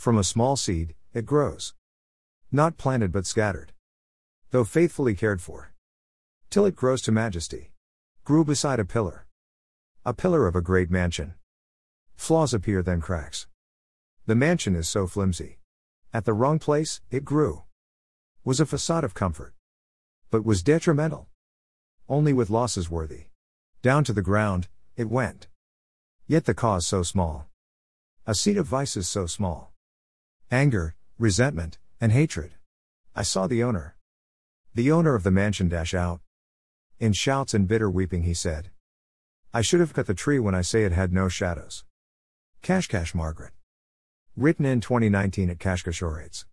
From a small seed, it grows. Not planted but scattered. Though faithfully cared for. Till it grows to majesty. Grew beside a pillar. A pillar of a great mansion. Flaws appear then cracks. The mansion is so flimsy. At the wrong place, it grew. Was a facade of comfort. But was detrimental. Only with losses worthy. Down to the ground, it went. Yet the cause so small. A seed of vices so small. Anger, resentment, and hatred. I saw the owner. The owner of the mansion dash out. In shouts and bitter weeping, he said, I should have cut the tree when I say it had no shadows. Kashkash Margaret. Written in 2019 at Kashkashorates.